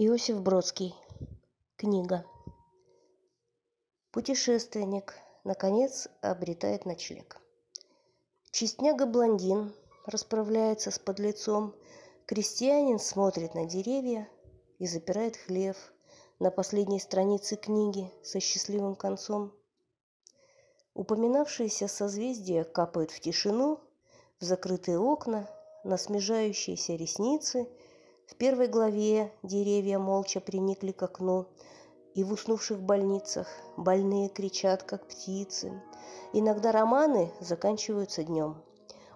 Иосиф Бродский. Книга. Путешественник, наконец, обретает ночлег. Чистняга-блондин расправляется с подлецом. Крестьянин смотрит на деревья и запирает хлев на последней странице книги со счастливым концом. Упоминавшиеся созвездия капают в тишину, в закрытые окна, на смежающиеся ресницы. В первой главе деревья молча приникли к окну, и в уснувших больницах больные кричат, как птицы. Иногда романы заканчиваются днем.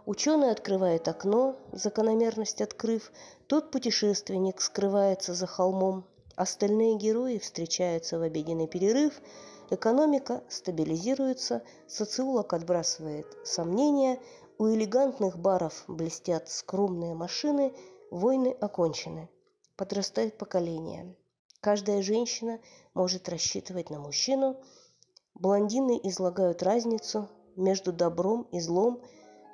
Ученый открывает окно, закономерность открыв, тот путешественник скрывается за холмом. Остальные герои встречаются в обеденный перерыв, экономика стабилизируется, социолог отбрасывает сомнения, у элегантных баров блестят скромные машины, войны окончены. Подрастает поколение. Каждая женщина может рассчитывать на мужчину. Блондины излагают разницу между добром и злом.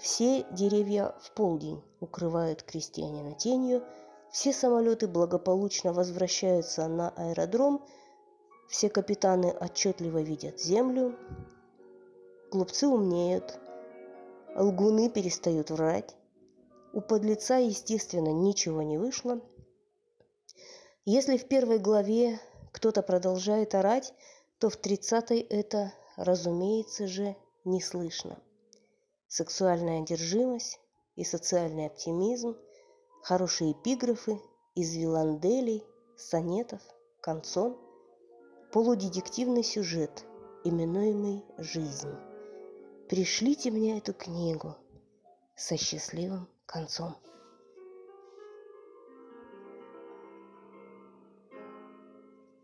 Все деревья в полдень укрывают крестьянина тенью. Все самолеты благополучно возвращаются на аэродром. Все капитаны отчетливо видят землю. Глупцы умнеют. Лгуны перестают врать. У подлеца, естественно, ничего не вышло. Если в первой главе кто-то продолжает орать, то в тридцатой это, разумеется же, не слышно. Сексуальная одержимость и социальный оптимизм, хорошие эпиграфы из виланделей, сонетов, канцон, полудедективный сюжет, именуемый «Жизнь». Пришлите мне эту книгу со счастливым концом.